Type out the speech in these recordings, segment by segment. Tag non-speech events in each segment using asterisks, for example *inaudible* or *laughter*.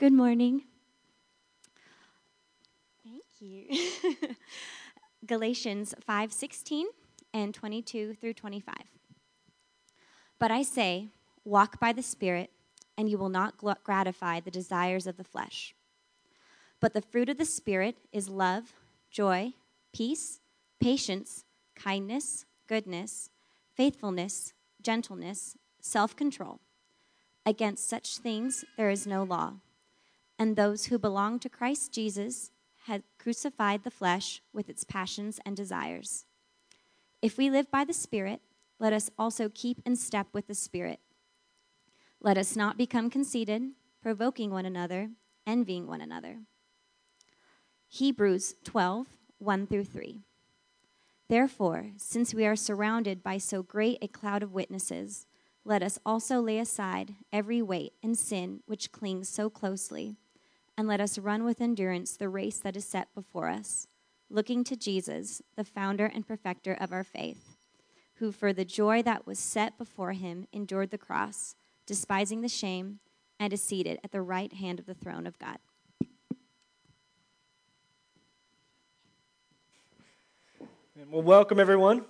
Good morning. Thank you. *laughs* Galatians 5:16 and 22 through 25. But I say, walk by the Spirit, and you will not gratify the desires of the flesh. But the fruit of the Spirit is love, joy, peace, patience, kindness, goodness, faithfulness, gentleness, self control. Against such things there is no law. And those who belong to Christ Jesus have crucified the flesh with its passions and desires. If we live by the Spirit, let us also keep in step with the Spirit. Let us not become conceited, provoking one another, envying one another. Hebrews 12, 1 through 3. Therefore, since we are surrounded by so great a cloud of witnesses, let us also lay aside every weight and sin which clings so closely, and let us run with endurance the race that is set before us, looking to Jesus, the founder and perfecter of our faith, who for the joy that was set before him endured the cross, despising the shame, and is seated at the right hand of the throne of God. And Well, welcome everyone.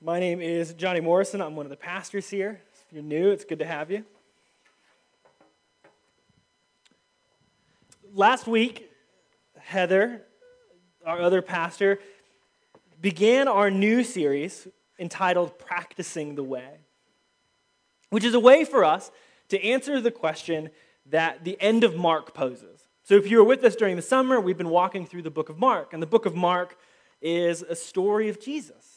My name is Johnny Morrison. I'm one of the pastors here. If you're new, it's good to have you. Last week, Heather, our other pastor, began our new series entitled Practicing the Way, which is a way for us to answer the question that the end of Mark poses. So, if you were with us during the summer, we've been walking through the book of Mark, and the book of Mark is a story of Jesus.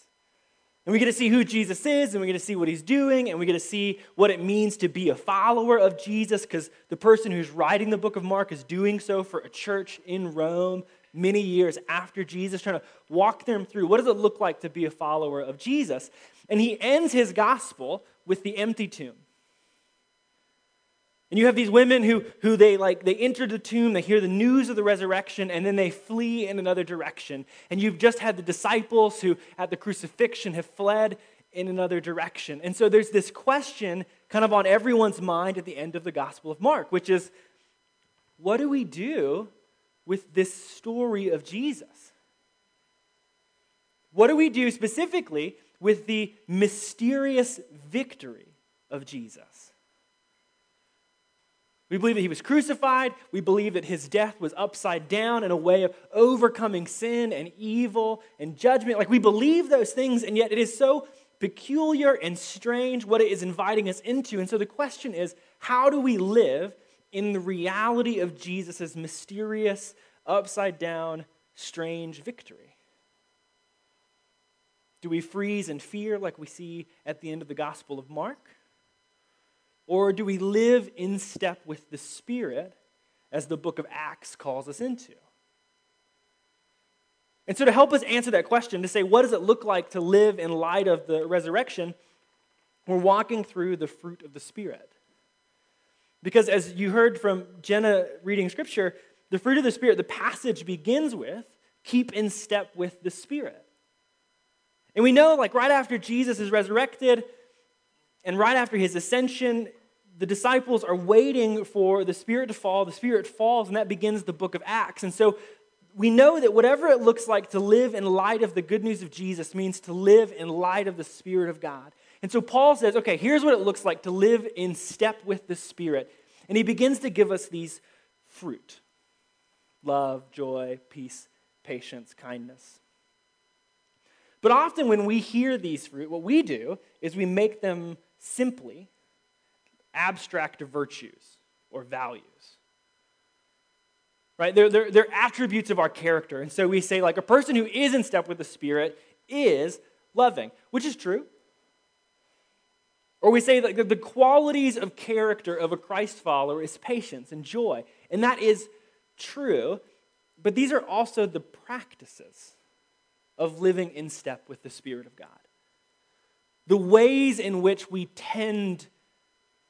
And we get to see who Jesus is, and we get to see what he's doing, and we get to see what it means to be a follower of Jesus, because the person who's writing the book of Mark is doing so for a church in Rome many years after Jesus, trying to walk them through what does it look like to be a follower of Jesus. And he ends his gospel with the empty tomb. And you have these women who, who they like they enter the tomb, they hear the news of the resurrection, and then they flee in another direction. And you've just had the disciples who at the crucifixion have fled in another direction. And so there's this question kind of on everyone's mind at the end of the Gospel of Mark, which is what do we do with this story of Jesus? What do we do specifically with the mysterious victory of Jesus? We believe that he was crucified. We believe that his death was upside down in a way of overcoming sin and evil and judgment. Like we believe those things, and yet it is so peculiar and strange what it is inviting us into. And so the question is how do we live in the reality of Jesus' mysterious, upside down, strange victory? Do we freeze in fear like we see at the end of the Gospel of Mark? Or do we live in step with the Spirit as the book of Acts calls us into? And so, to help us answer that question, to say, what does it look like to live in light of the resurrection, we're walking through the fruit of the Spirit. Because as you heard from Jenna reading scripture, the fruit of the Spirit, the passage begins with keep in step with the Spirit. And we know, like, right after Jesus is resurrected, and right after his ascension, the disciples are waiting for the Spirit to fall. The Spirit falls, and that begins the book of Acts. And so we know that whatever it looks like to live in light of the good news of Jesus means to live in light of the Spirit of God. And so Paul says, okay, here's what it looks like to live in step with the Spirit. And he begins to give us these fruit love, joy, peace, patience, kindness. But often when we hear these fruit, what we do is we make them simply abstract virtues or values. Right? They're, they're, they're attributes of our character. And so we say, like, a person who is in step with the Spirit is loving, which is true. Or we say that the qualities of character of a Christ follower is patience and joy. And that is true. But these are also the practices of living in step with the Spirit of God. The ways in which we tend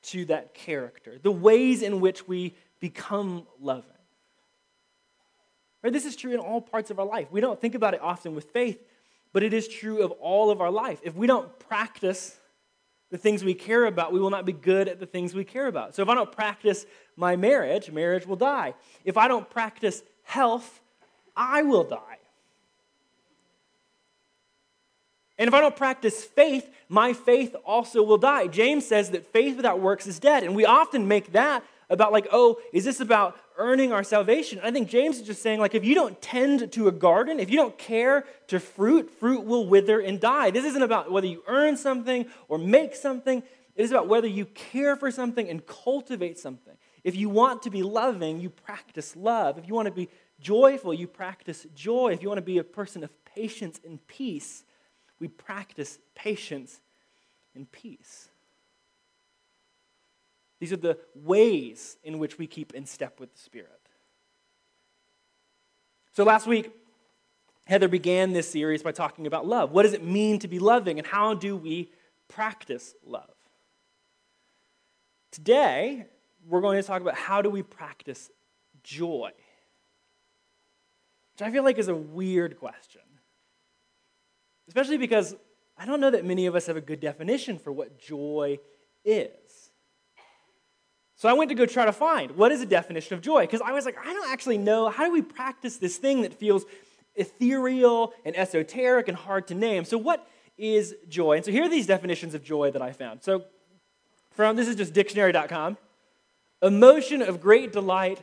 to that character, the ways in which we become loving. Right? This is true in all parts of our life. We don't think about it often with faith, but it is true of all of our life. If we don't practice the things we care about, we will not be good at the things we care about. So if I don't practice my marriage, marriage will die. If I don't practice health, I will die. And if I don't practice faith, my faith also will die. James says that faith without works is dead. And we often make that about, like, oh, is this about earning our salvation? I think James is just saying, like, if you don't tend to a garden, if you don't care to fruit, fruit will wither and die. This isn't about whether you earn something or make something, it is about whether you care for something and cultivate something. If you want to be loving, you practice love. If you want to be joyful, you practice joy. If you want to be a person of patience and peace, we practice patience and peace. These are the ways in which we keep in step with the Spirit. So last week, Heather began this series by talking about love. What does it mean to be loving, and how do we practice love? Today, we're going to talk about how do we practice joy, which I feel like is a weird question. Especially because I don't know that many of us have a good definition for what joy is. So I went to go try to find what is a definition of joy because I was like, I don't actually know how do we practice this thing that feels ethereal and esoteric and hard to name. So what is joy? And so here are these definitions of joy that I found. So from this is just dictionary.com. Emotion of great delight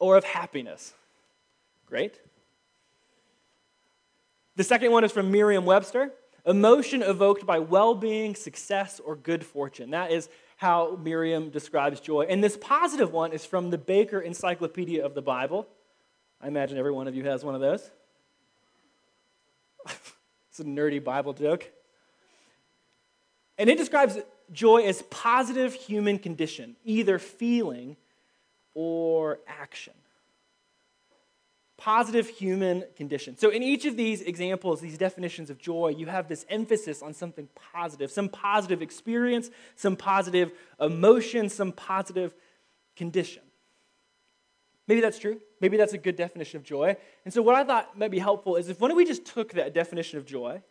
or of happiness. Great. The second one is from Merriam Webster emotion evoked by well being, success, or good fortune. That is how Merriam describes joy. And this positive one is from the Baker Encyclopedia of the Bible. I imagine every one of you has one of those. *laughs* it's a nerdy Bible joke. And it describes joy as positive human condition, either feeling or action positive human condition. So, in each of these examples, these definitions of joy, you have this emphasis on something positive, some positive experience, some positive emotion, some positive condition. Maybe that's true. Maybe that's a good definition of joy. And so, what I thought might be helpful is if of we just took that definition of joy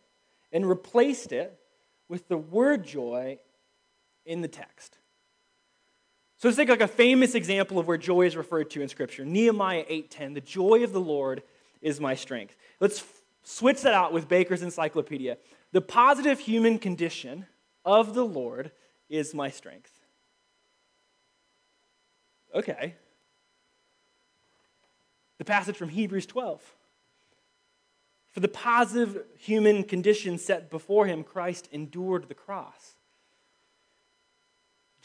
and replaced it with the word joy in the text. So let's take like a famous example of where joy is referred to in Scripture. Nehemiah 8:10, the joy of the Lord is my strength. Let's f- switch that out with Baker's Encyclopedia. The positive human condition of the Lord is my strength. Okay. The passage from Hebrews 12. For the positive human condition set before him, Christ endured the cross.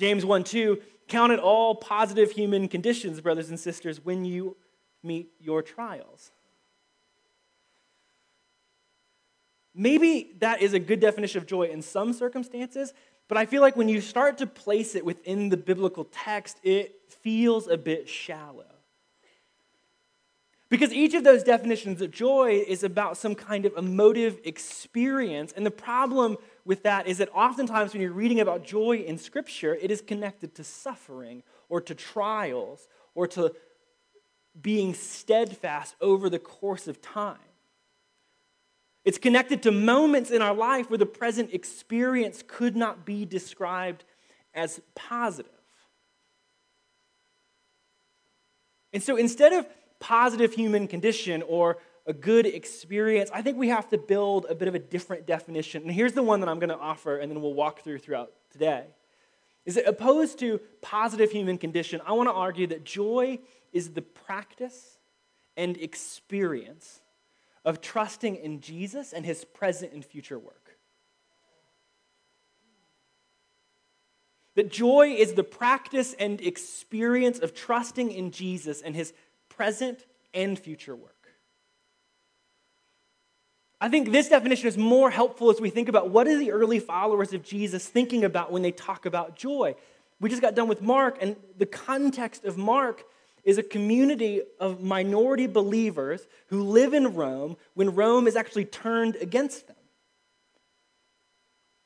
James 1 2, count it all positive human conditions, brothers and sisters, when you meet your trials. Maybe that is a good definition of joy in some circumstances, but I feel like when you start to place it within the biblical text, it feels a bit shallow. Because each of those definitions of joy is about some kind of emotive experience. And the problem with that is that oftentimes when you're reading about joy in Scripture, it is connected to suffering or to trials or to being steadfast over the course of time. It's connected to moments in our life where the present experience could not be described as positive. And so instead of positive human condition or a good experience, I think we have to build a bit of a different definition. And here's the one that I'm going to offer, and then we'll walk through throughout today. Is that opposed to positive human condition, I want to argue that joy is the practice and experience of trusting in Jesus and his present and future work. That joy is the practice and experience of trusting in Jesus and his present and future work. I think this definition is more helpful as we think about what are the early followers of Jesus thinking about when they talk about joy. We just got done with Mark, and the context of Mark is a community of minority believers who live in Rome when Rome is actually turned against them.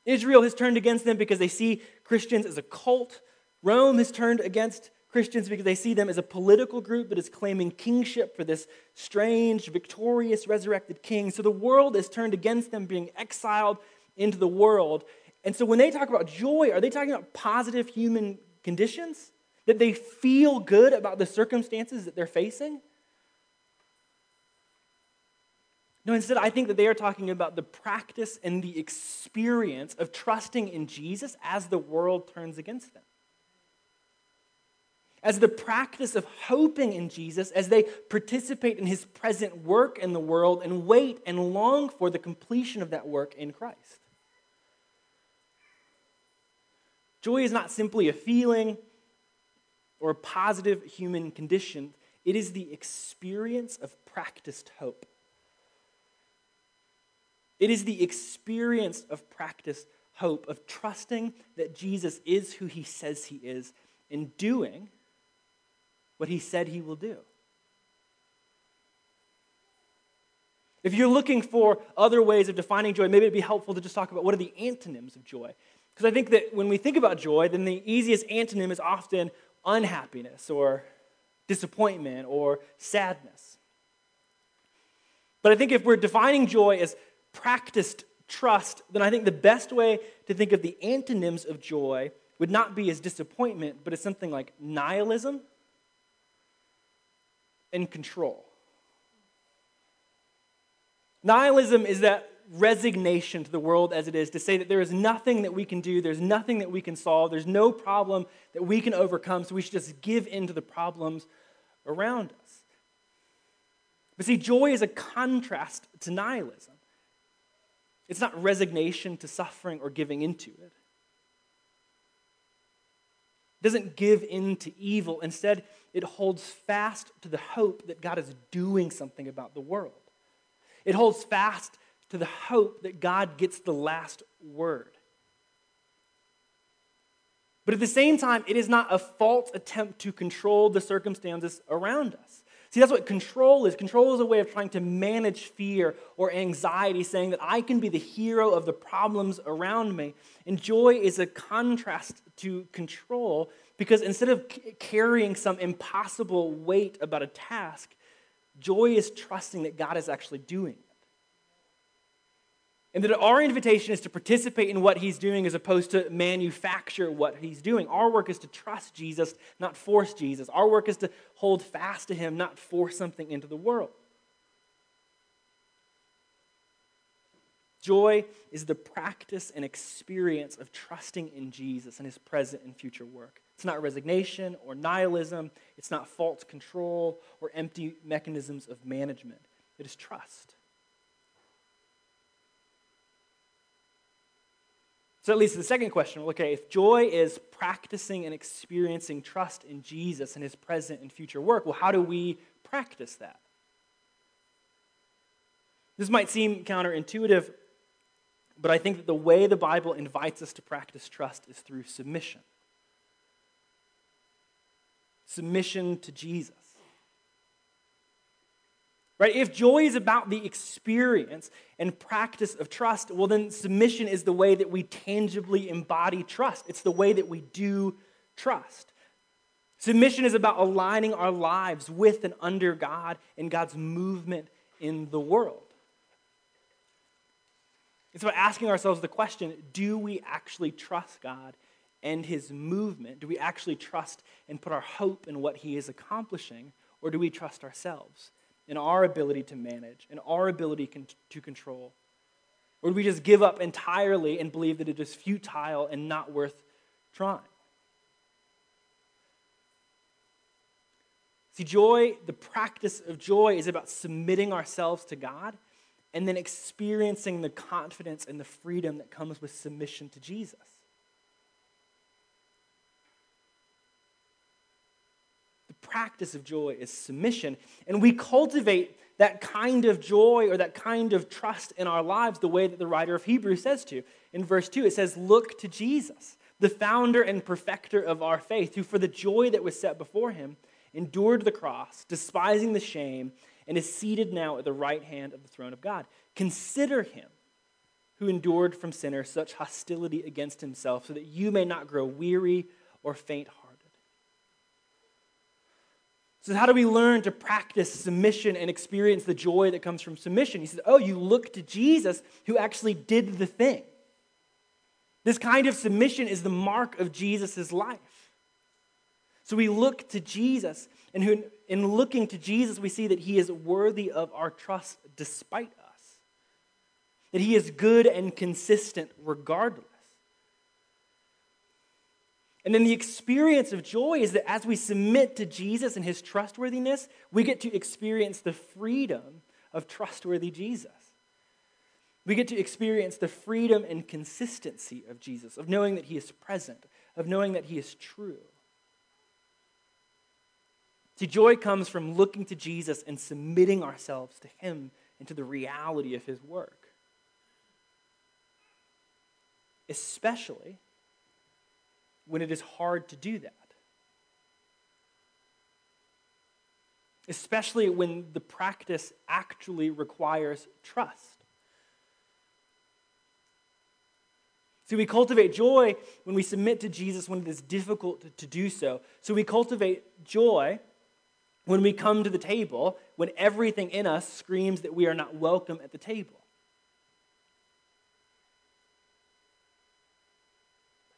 Israel has turned against them because they see Christians as a cult. Rome has turned against Christians because they see them as a political group that is claiming kingship for this strange, victorious, resurrected king. So the world is turned against them, being exiled into the world. And so when they talk about joy, are they talking about positive human conditions? That they feel good about the circumstances that they're facing? No, instead, I think that they are talking about the practice and the experience of trusting in Jesus as the world turns against them. As the practice of hoping in Jesus as they participate in his present work in the world and wait and long for the completion of that work in Christ. Joy is not simply a feeling or a positive human condition, it is the experience of practiced hope. It is the experience of practiced hope, of trusting that Jesus is who he says he is, and doing what he said he will do. If you're looking for other ways of defining joy, maybe it'd be helpful to just talk about what are the antonyms of joy. Because I think that when we think about joy, then the easiest antonym is often unhappiness or disappointment or sadness. But I think if we're defining joy as practiced trust, then I think the best way to think of the antonyms of joy would not be as disappointment, but as something like nihilism and control. Nihilism is that resignation to the world as it is, to say that there is nothing that we can do, there's nothing that we can solve, there's no problem that we can overcome, so we should just give in to the problems around us. But see, joy is a contrast to nihilism. It's not resignation to suffering or giving into it. It doesn't give in to evil. Instead, it holds fast to the hope that God is doing something about the world. It holds fast to the hope that God gets the last word. But at the same time, it is not a false attempt to control the circumstances around us. See, that's what control is. Control is a way of trying to manage fear or anxiety, saying that I can be the hero of the problems around me. And joy is a contrast to control because instead of carrying some impossible weight about a task, joy is trusting that God is actually doing it. and that our invitation is to participate in what he's doing as opposed to manufacture what he's doing. Our work is to trust Jesus, not force Jesus. Our work is to hold fast to him, not force something into the world. Joy is the practice and experience of trusting in Jesus and his present and future work. It's not resignation or nihilism, it's not false control or empty mechanisms of management. It is trust. So that leads to the second question. Okay, if joy is practicing and experiencing trust in Jesus and his present and future work, well, how do we practice that? This might seem counterintuitive, but I think that the way the Bible invites us to practice trust is through submission. Submission to Jesus. Right? If joy is about the experience and practice of trust, well, then submission is the way that we tangibly embody trust. It's the way that we do trust. Submission is about aligning our lives with and under God and God's movement in the world. It's about asking ourselves the question do we actually trust God and his movement? Do we actually trust and put our hope in what he is accomplishing, or do we trust ourselves? in our ability to manage, in our ability con- to control? Or do we just give up entirely and believe that it is futile and not worth trying? See, joy, the practice of joy is about submitting ourselves to God and then experiencing the confidence and the freedom that comes with submission to Jesus. Practice of joy is submission. And we cultivate that kind of joy or that kind of trust in our lives the way that the writer of Hebrews says to. In verse 2, it says, Look to Jesus, the founder and perfecter of our faith, who for the joy that was set before him endured the cross, despising the shame, and is seated now at the right hand of the throne of God. Consider him who endured from sinners such hostility against himself, so that you may not grow weary or faint hearted. So, how do we learn to practice submission and experience the joy that comes from submission? He says, Oh, you look to Jesus who actually did the thing. This kind of submission is the mark of Jesus' life. So we look to Jesus, and who, in looking to Jesus, we see that he is worthy of our trust despite us, that he is good and consistent regardless. And then the experience of joy is that as we submit to Jesus and his trustworthiness, we get to experience the freedom of trustworthy Jesus. We get to experience the freedom and consistency of Jesus, of knowing that he is present, of knowing that he is true. See, joy comes from looking to Jesus and submitting ourselves to him and to the reality of his work. Especially when it is hard to do that. Especially when the practice actually requires trust. See, we cultivate joy when we submit to Jesus when it is difficult to do so. So we cultivate joy when we come to the table when everything in us screams that we are not welcome at the table.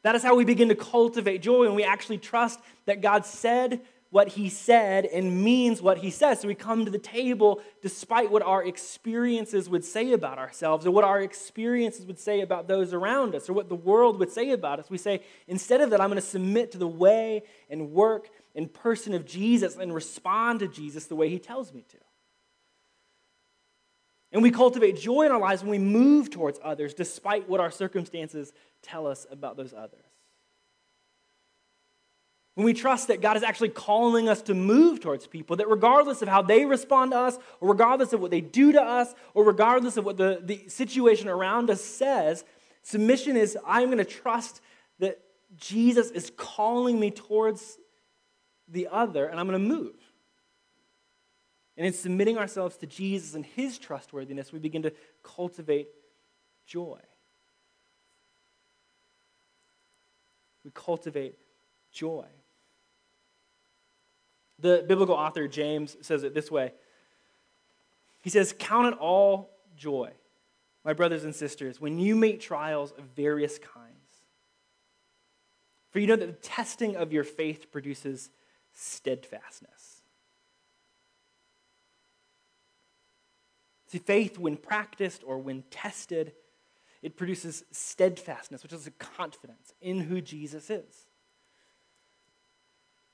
That is how we begin to cultivate joy when we actually trust that God said what he said and means what he says. So we come to the table despite what our experiences would say about ourselves or what our experiences would say about those around us or what the world would say about us. We say, instead of that, I'm going to submit to the way and work and person of Jesus and respond to Jesus the way he tells me to. And we cultivate joy in our lives when we move towards others despite what our circumstances tell us about those others. When we trust that God is actually calling us to move towards people, that regardless of how they respond to us, or regardless of what they do to us, or regardless of what the, the situation around us says, submission is I'm going to trust that Jesus is calling me towards the other, and I'm going to move. And in submitting ourselves to Jesus and his trustworthiness, we begin to cultivate joy. We cultivate joy. The biblical author James says it this way He says, Count it all joy, my brothers and sisters, when you meet trials of various kinds. For you know that the testing of your faith produces steadfastness. See, faith, when practiced or when tested, it produces steadfastness, which is a confidence in who Jesus is.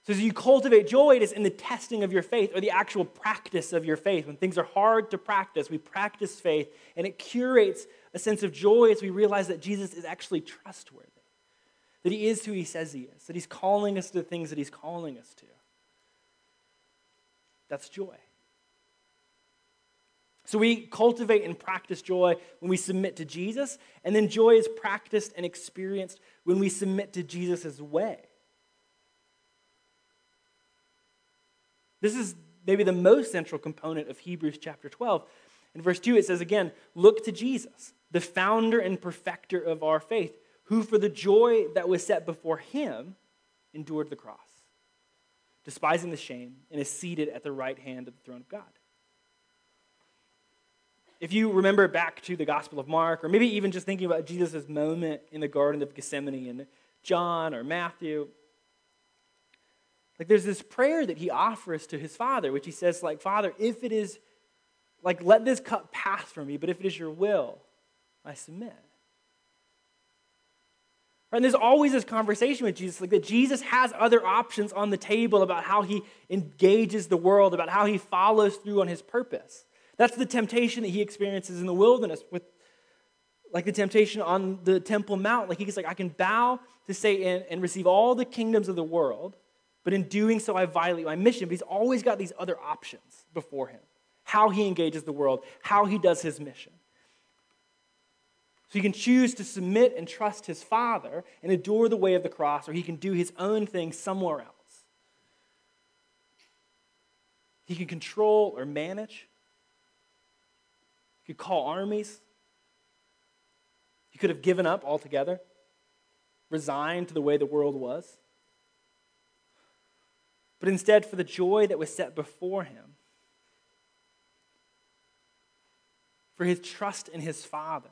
So, as you cultivate joy, it is in the testing of your faith or the actual practice of your faith. When things are hard to practice, we practice faith, and it curates a sense of joy as we realize that Jesus is actually trustworthy, that he is who he says he is, that he's calling us to the things that he's calling us to. That's joy. So we cultivate and practice joy when we submit to Jesus, and then joy is practiced and experienced when we submit to Jesus' way. This is maybe the most central component of Hebrews chapter 12. In verse 2, it says again, Look to Jesus, the founder and perfecter of our faith, who for the joy that was set before him endured the cross, despising the shame, and is seated at the right hand of the throne of God. If you remember back to the Gospel of Mark, or maybe even just thinking about Jesus' moment in the Garden of Gethsemane in John or Matthew, like there's this prayer that he offers to his father, which he says, like, Father, if it is, like, let this cup pass from me, but if it is your will, I submit. And there's always this conversation with Jesus, like that Jesus has other options on the table about how he engages the world, about how he follows through on his purpose. That's the temptation that he experiences in the wilderness with like the temptation on the Temple Mount. Like he's like, I can bow to Satan and receive all the kingdoms of the world, but in doing so, I violate my mission. But he's always got these other options before him how he engages the world, how he does his mission. So he can choose to submit and trust his Father and adore the way of the cross, or he can do his own thing somewhere else. He can control or manage could call armies. He could have given up altogether, resigned to the way the world was. But instead, for the joy that was set before him, for his trust in his Father,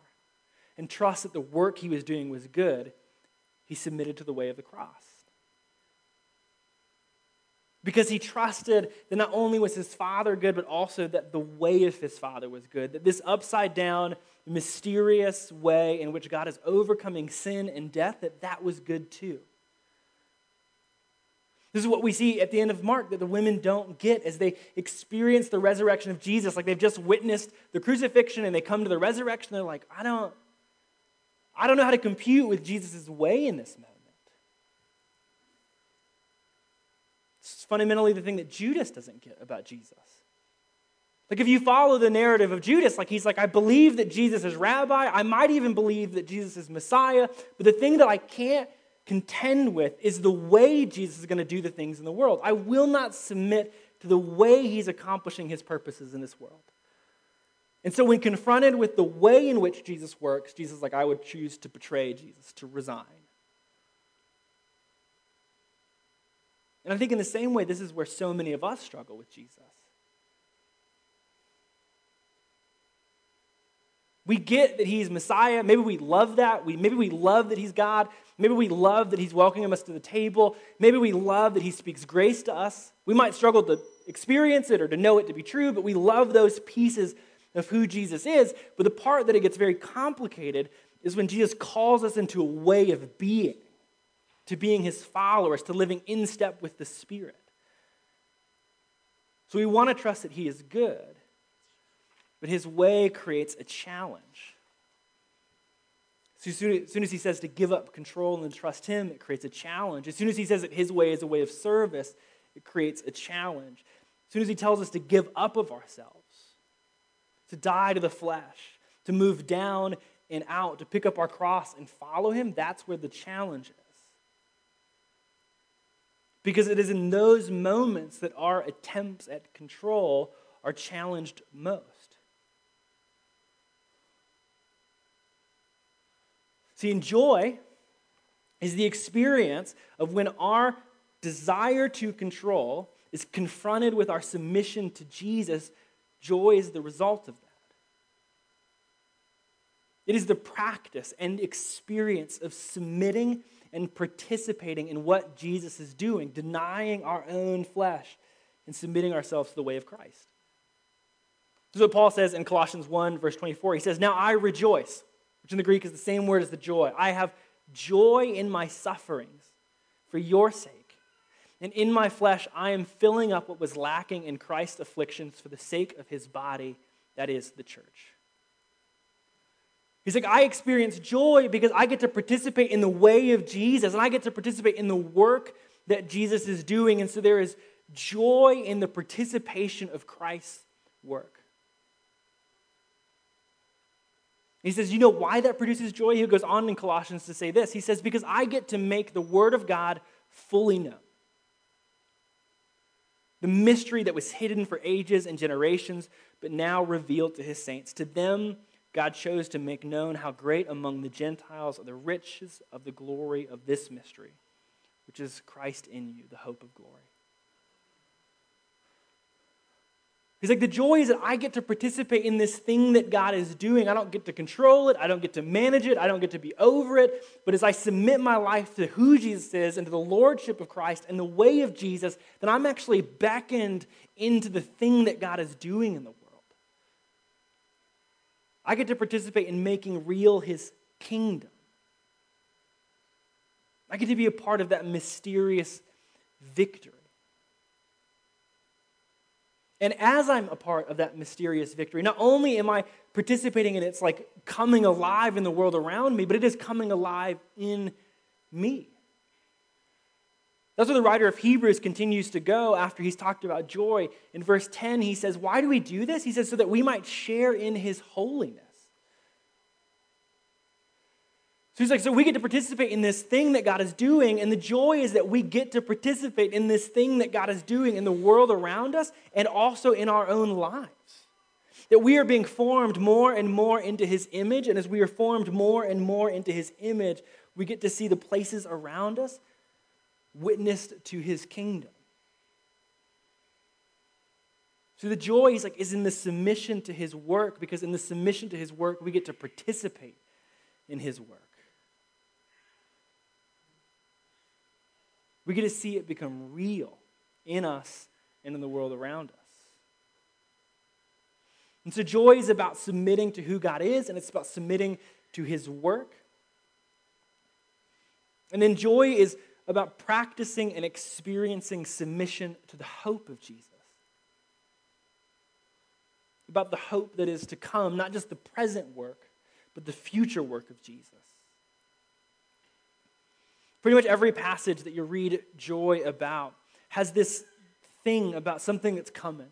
and trust that the work he was doing was good, he submitted to the way of the cross. Because he trusted that not only was his father good, but also that the way of his father was good. That this upside down, mysterious way in which God is overcoming sin and death, that that was good too. This is what we see at the end of Mark that the women don't get as they experience the resurrection of Jesus. Like they've just witnessed the crucifixion and they come to the resurrection. They're like, I don't, I don't know how to compute with Jesus' way in this moment. It's fundamentally the thing that Judas doesn't get about Jesus. Like if you follow the narrative of Judas, like he's like, I believe that Jesus is rabbi. I might even believe that Jesus is Messiah. But the thing that I can't contend with is the way Jesus is going to do the things in the world. I will not submit to the way he's accomplishing his purposes in this world. And so, when confronted with the way in which Jesus works, Jesus is like, I would choose to betray Jesus, to resign. And I think in the same way, this is where so many of us struggle with Jesus. We get that he's Messiah. Maybe we love that. We, maybe we love that he's God. Maybe we love that he's welcoming us to the table. Maybe we love that he speaks grace to us. We might struggle to experience it or to know it to be true, but we love those pieces of who Jesus is. But the part that it gets very complicated is when Jesus calls us into a way of being, to being his followers, to living in step with the Spirit. So we want to trust that he is good. But his way creates a challenge. So as soon, as soon as he says to give up control and trust him, it creates a challenge. As soon as he says that his way is a way of service, it creates a challenge. As soon as he tells us to give up of ourselves, to die to the flesh, to move down and out, to pick up our cross and follow him, that's where the challenge is. Because it is in those moments that our attempts at control are challenged most. See, joy is the experience of when our desire to control is confronted with our submission to Jesus. Joy is the result of that. It is the practice and experience of submitting and participating in what Jesus is doing, denying our own flesh and submitting ourselves to the way of Christ. This is what Paul says in Colossians 1, verse 24. He says, Now I rejoice which in the Greek is the same word as the joy. I have joy in my sufferings for your sake. And in my flesh, I am filling up what was lacking in Christ's afflictions for the sake of his body, that is the church. He's like, I experience joy because I get to participate in the way of Jesus and I get to participate in the work that Jesus is doing. And so there is joy in the participation of Christ's work. He says, You know why that produces joy? He goes on in Colossians to say this. He says, Because I get to make the Word of God fully known. The mystery that was hidden for ages and generations, but now revealed to his saints. To them, God chose to make known how great among the Gentiles are the riches of the glory of this mystery, which is Christ in you, the hope of glory. He's like, the joy is that I get to participate in this thing that God is doing. I don't get to control it. I don't get to manage it. I don't get to be over it. But as I submit my life to who Jesus is and to the lordship of Christ and the way of Jesus, then I'm actually beckoned into the thing that God is doing in the world. I get to participate in making real his kingdom. I get to be a part of that mysterious victory. And as I'm a part of that mysterious victory, not only am I participating in its like coming alive in the world around me, but it is coming alive in me. That's where the writer of Hebrews continues to go after he's talked about joy. In verse 10, he says, Why do we do this? He says, So that we might share in his holiness. So he's like, so we get to participate in this thing that God is doing, and the joy is that we get to participate in this thing that God is doing in the world around us and also in our own lives. That we are being formed more and more into his image, and as we are formed more and more into his image, we get to see the places around us witnessed to his kingdom. So the joy is like is in the submission to his work, because in the submission to his work, we get to participate in his work. We get to see it become real in us and in the world around us. And so joy is about submitting to who God is, and it's about submitting to his work. And then joy is about practicing and experiencing submission to the hope of Jesus. About the hope that is to come, not just the present work, but the future work of Jesus. Pretty much every passage that you read joy about has this thing about something that's coming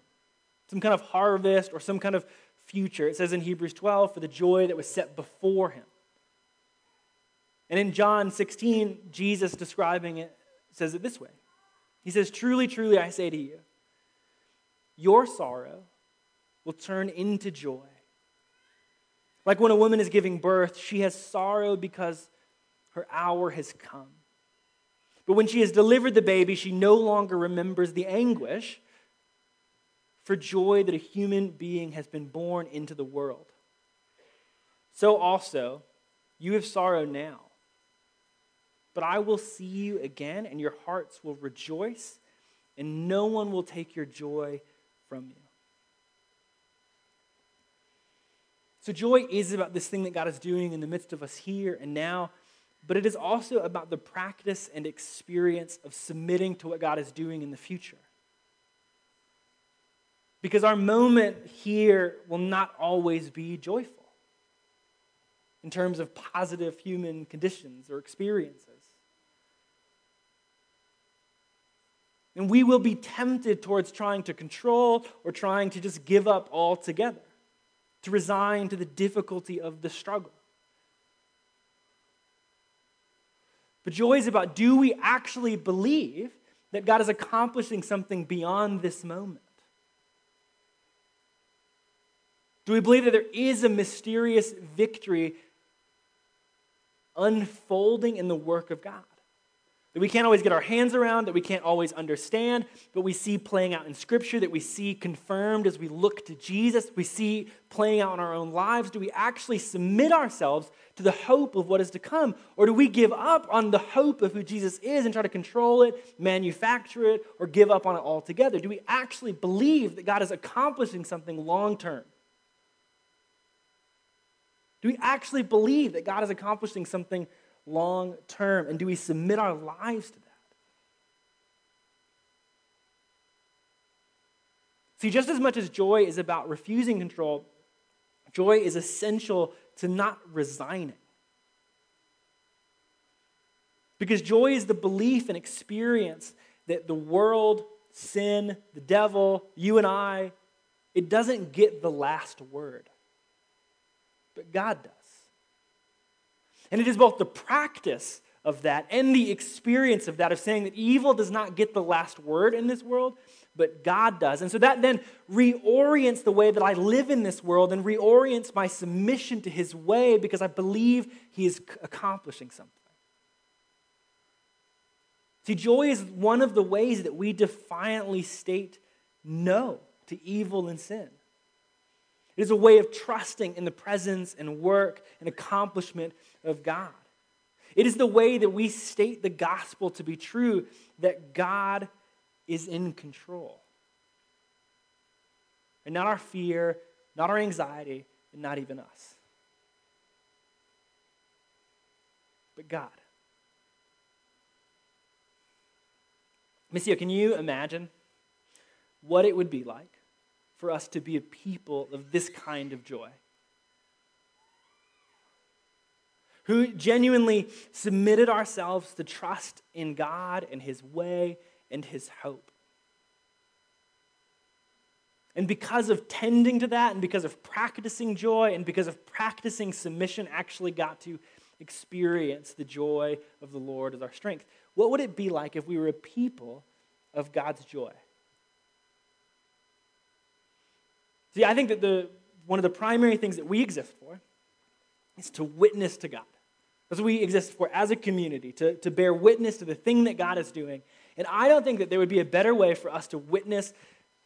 some kind of harvest or some kind of future. It says in Hebrews 12, for the joy that was set before him. And in John 16, Jesus describing it says it this way He says, Truly, truly, I say to you, your sorrow will turn into joy. Like when a woman is giving birth, she has sorrow because her hour has come. But when she has delivered the baby, she no longer remembers the anguish for joy that a human being has been born into the world. So also, you have sorrow now. But I will see you again, and your hearts will rejoice, and no one will take your joy from you. So, joy is about this thing that God is doing in the midst of us here and now, but it is also about the practice and experience of submitting to what God is doing in the future. Because our moment here will not always be joyful in terms of positive human conditions or experiences. And we will be tempted towards trying to control or trying to just give up altogether, to resign to the difficulty of the struggle. But joy is about do we actually believe that God is accomplishing something beyond this moment? Do we believe that there is a mysterious victory unfolding in the work of God? That we can't always get our hands around, that we can't always understand, but we see playing out in Scripture, that we see confirmed as we look to Jesus, we see playing out in our own lives. Do we actually submit ourselves to the hope of what is to come? Or do we give up on the hope of who Jesus is and try to control it, manufacture it, or give up on it altogether? Do we actually believe that God is accomplishing something long term? Do we actually believe that God is accomplishing something long term? And do we submit our lives to that? See, just as much as joy is about refusing control, joy is essential to not resigning. Because joy is the belief and experience that the world, sin, the devil, you and I, it doesn't get the last word but God does. And it is both the practice of that and the experience of that, of saying that evil does not get the last word in this world, but God does. And so that then reorients the way that I live in this world and reorients my submission to His way because I believe He is accomplishing something. See, joy is one of the ways that we defiantly state no to evil and sin. It is a way of trusting in the presence and work and accomplishment of God. It is the way that we state the gospel to be true that God is in control. And not our fear, not our anxiety, and not even us. But God. Missio, can you imagine what it would be like for us to be a people of this kind of joy. Who genuinely submitted ourselves to trust in God and His way and His hope. And because of tending to that, and because of practicing joy, and because of practicing submission, actually got to experience the joy of the Lord as our strength. What would it be like if we were a people of God's joy? See, I think that the, one of the primary things that we exist for is to witness to God. That's what we exist for as a community, to, to bear witness to the thing that God is doing. And I don't think that there would be a better way for us to witness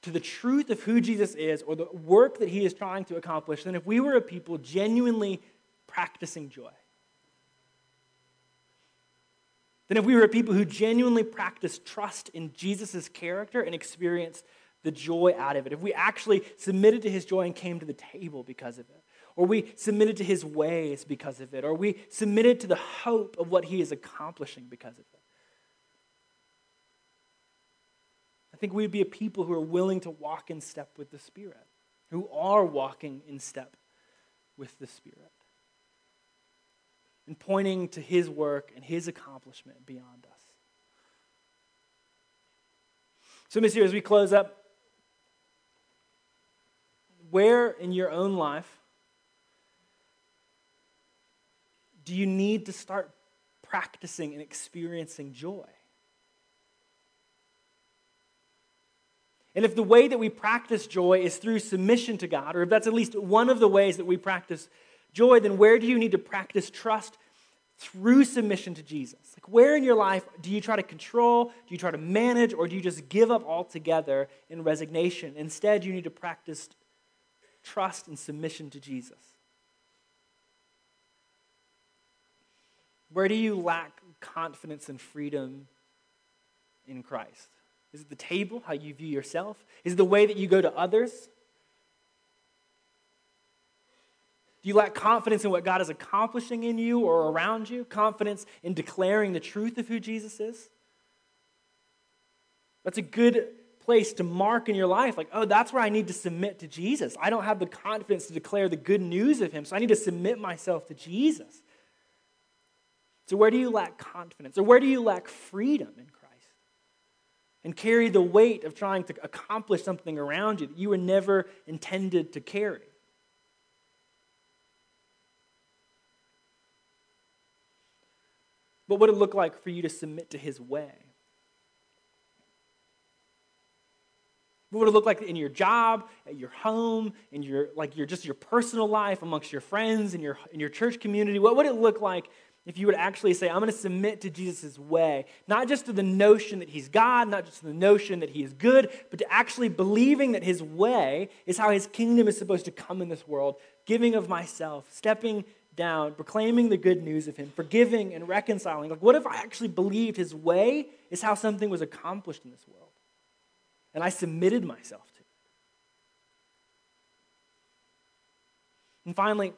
to the truth of who Jesus is or the work that he is trying to accomplish than if we were a people genuinely practicing joy. Than if we were a people who genuinely practice trust in Jesus' character and experience the joy out of it. If we actually submitted to his joy and came to the table because of it or we submitted to his ways because of it, or we submitted to the hope of what he is accomplishing because of it. I think we'd be a people who are willing to walk in step with the Spirit, who are walking in step with the Spirit, and pointing to his work and his accomplishment beyond us. So, Missio as we close up, where in your own life do you need to start practicing and experiencing joy? And if the way that we practice joy is through submission to God, or if that's at least one of the ways that we practice joy, then where do you need to practice trust through submission to Jesus? Like, where in your life do you try to control, do you try to manage, or do you just give up altogether in resignation? Instead, you need to practice trust and submission to Jesus. Where do you lack confidence and freedom in Christ? Is it the table, how you view yourself? Is it the way that you go to others? Do you lack confidence in what God is accomplishing in you or around you? Confidence in declaring the truth of who Jesus is? That's a good place to mark in your life like, oh, that's where I need to submit to Jesus. I don't have the confidence to declare the good news of Him, so I need to submit myself to Jesus. So, where do you lack confidence? Or where do you lack freedom in Christ? and carry the weight of trying to accomplish something around you that you were never intended to carry. What would it look like for you to submit to his way? What would it look like in your job, at your home, in your like your just your personal life, amongst your friends, in your in your church community? What would it look like if you would actually say, I'm going to submit to Jesus' way, not just to the notion that he's God, not just to the notion that he is good, but to actually believing that his way is how his kingdom is supposed to come in this world, giving of myself, stepping down, proclaiming the good news of him, forgiving and reconciling. Like, what if I actually believed his way is how something was accomplished in this world? And I submitted myself to it. And finally,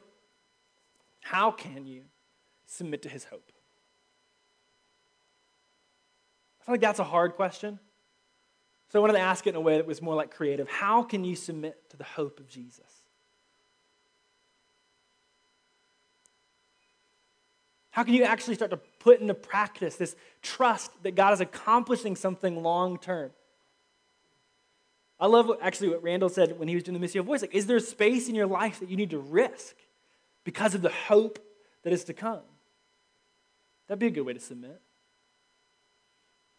how can you? Submit to his hope? I feel like that's a hard question. So I wanted to ask it in a way that was more like creative. How can you submit to the hope of Jesus? How can you actually start to put into practice this trust that God is accomplishing something long term? I love actually what Randall said when he was doing the Missio Voice. Like, is there space in your life that you need to risk because of the hope that is to come? That'd be a good way to submit.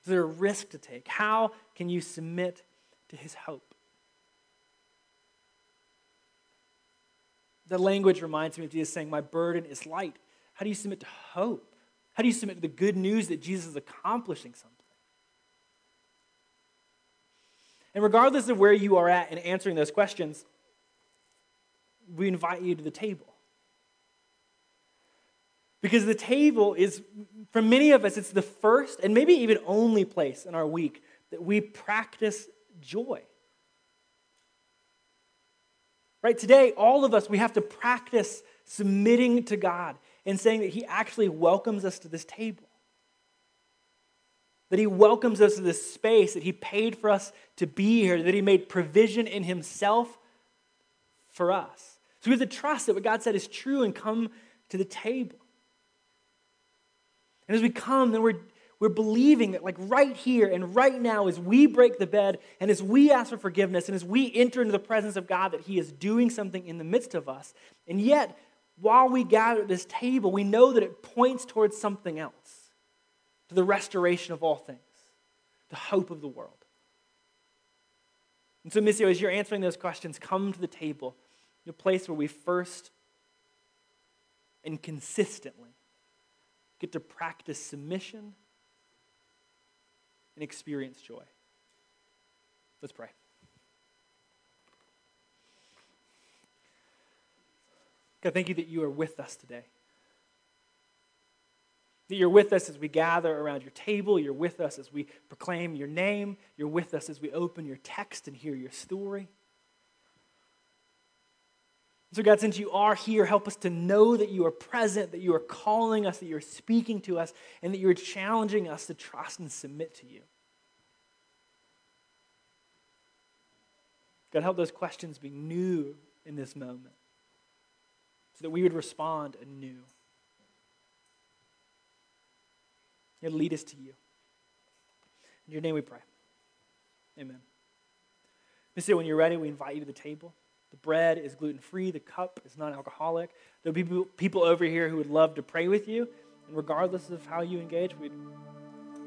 Is there a risk to take? How can you submit to his hope? The language reminds me of Jesus saying, My burden is light. How do you submit to hope? How do you submit to the good news that Jesus is accomplishing something? And regardless of where you are at in answering those questions, we invite you to the table. Because the table is, for many of us, it's the first and maybe even only place in our week that we practice joy. Right? Today, all of us, we have to practice submitting to God and saying that He actually welcomes us to this table. That He welcomes us to this space, that He paid for us to be here, that He made provision in Himself for us. So we have to trust that what God said is true and come to the table. And as we come, then we're, we're believing that, like right here and right now, as we break the bed and as we ask for forgiveness and as we enter into the presence of God, that He is doing something in the midst of us. And yet, while we gather at this table, we know that it points towards something else to the restoration of all things, the hope of the world. And so, Missio, as you're answering those questions, come to the table, the place where we first and consistently get to practice submission and experience joy. Let's pray. God, thank you that you are with us today. That you're with us as we gather around your table. You're with us as we proclaim your name. You're with us as we open your text and hear your story. So, God, since you are here, help us to know that you are present, that you are calling us, that you're speaking to us, and that you're challenging us to trust and submit to you. God, help those questions be new in this moment so that we would respond anew. God, lead us to you. In your name we pray. Amen. Missio, when you're ready, we invite you to the table. The bread is gluten free, the cup is non alcoholic. There'll be people, over here who would love to pray with you. And regardless of how you engage, we'd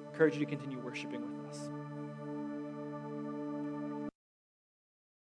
encourage you to continue worshiping with them.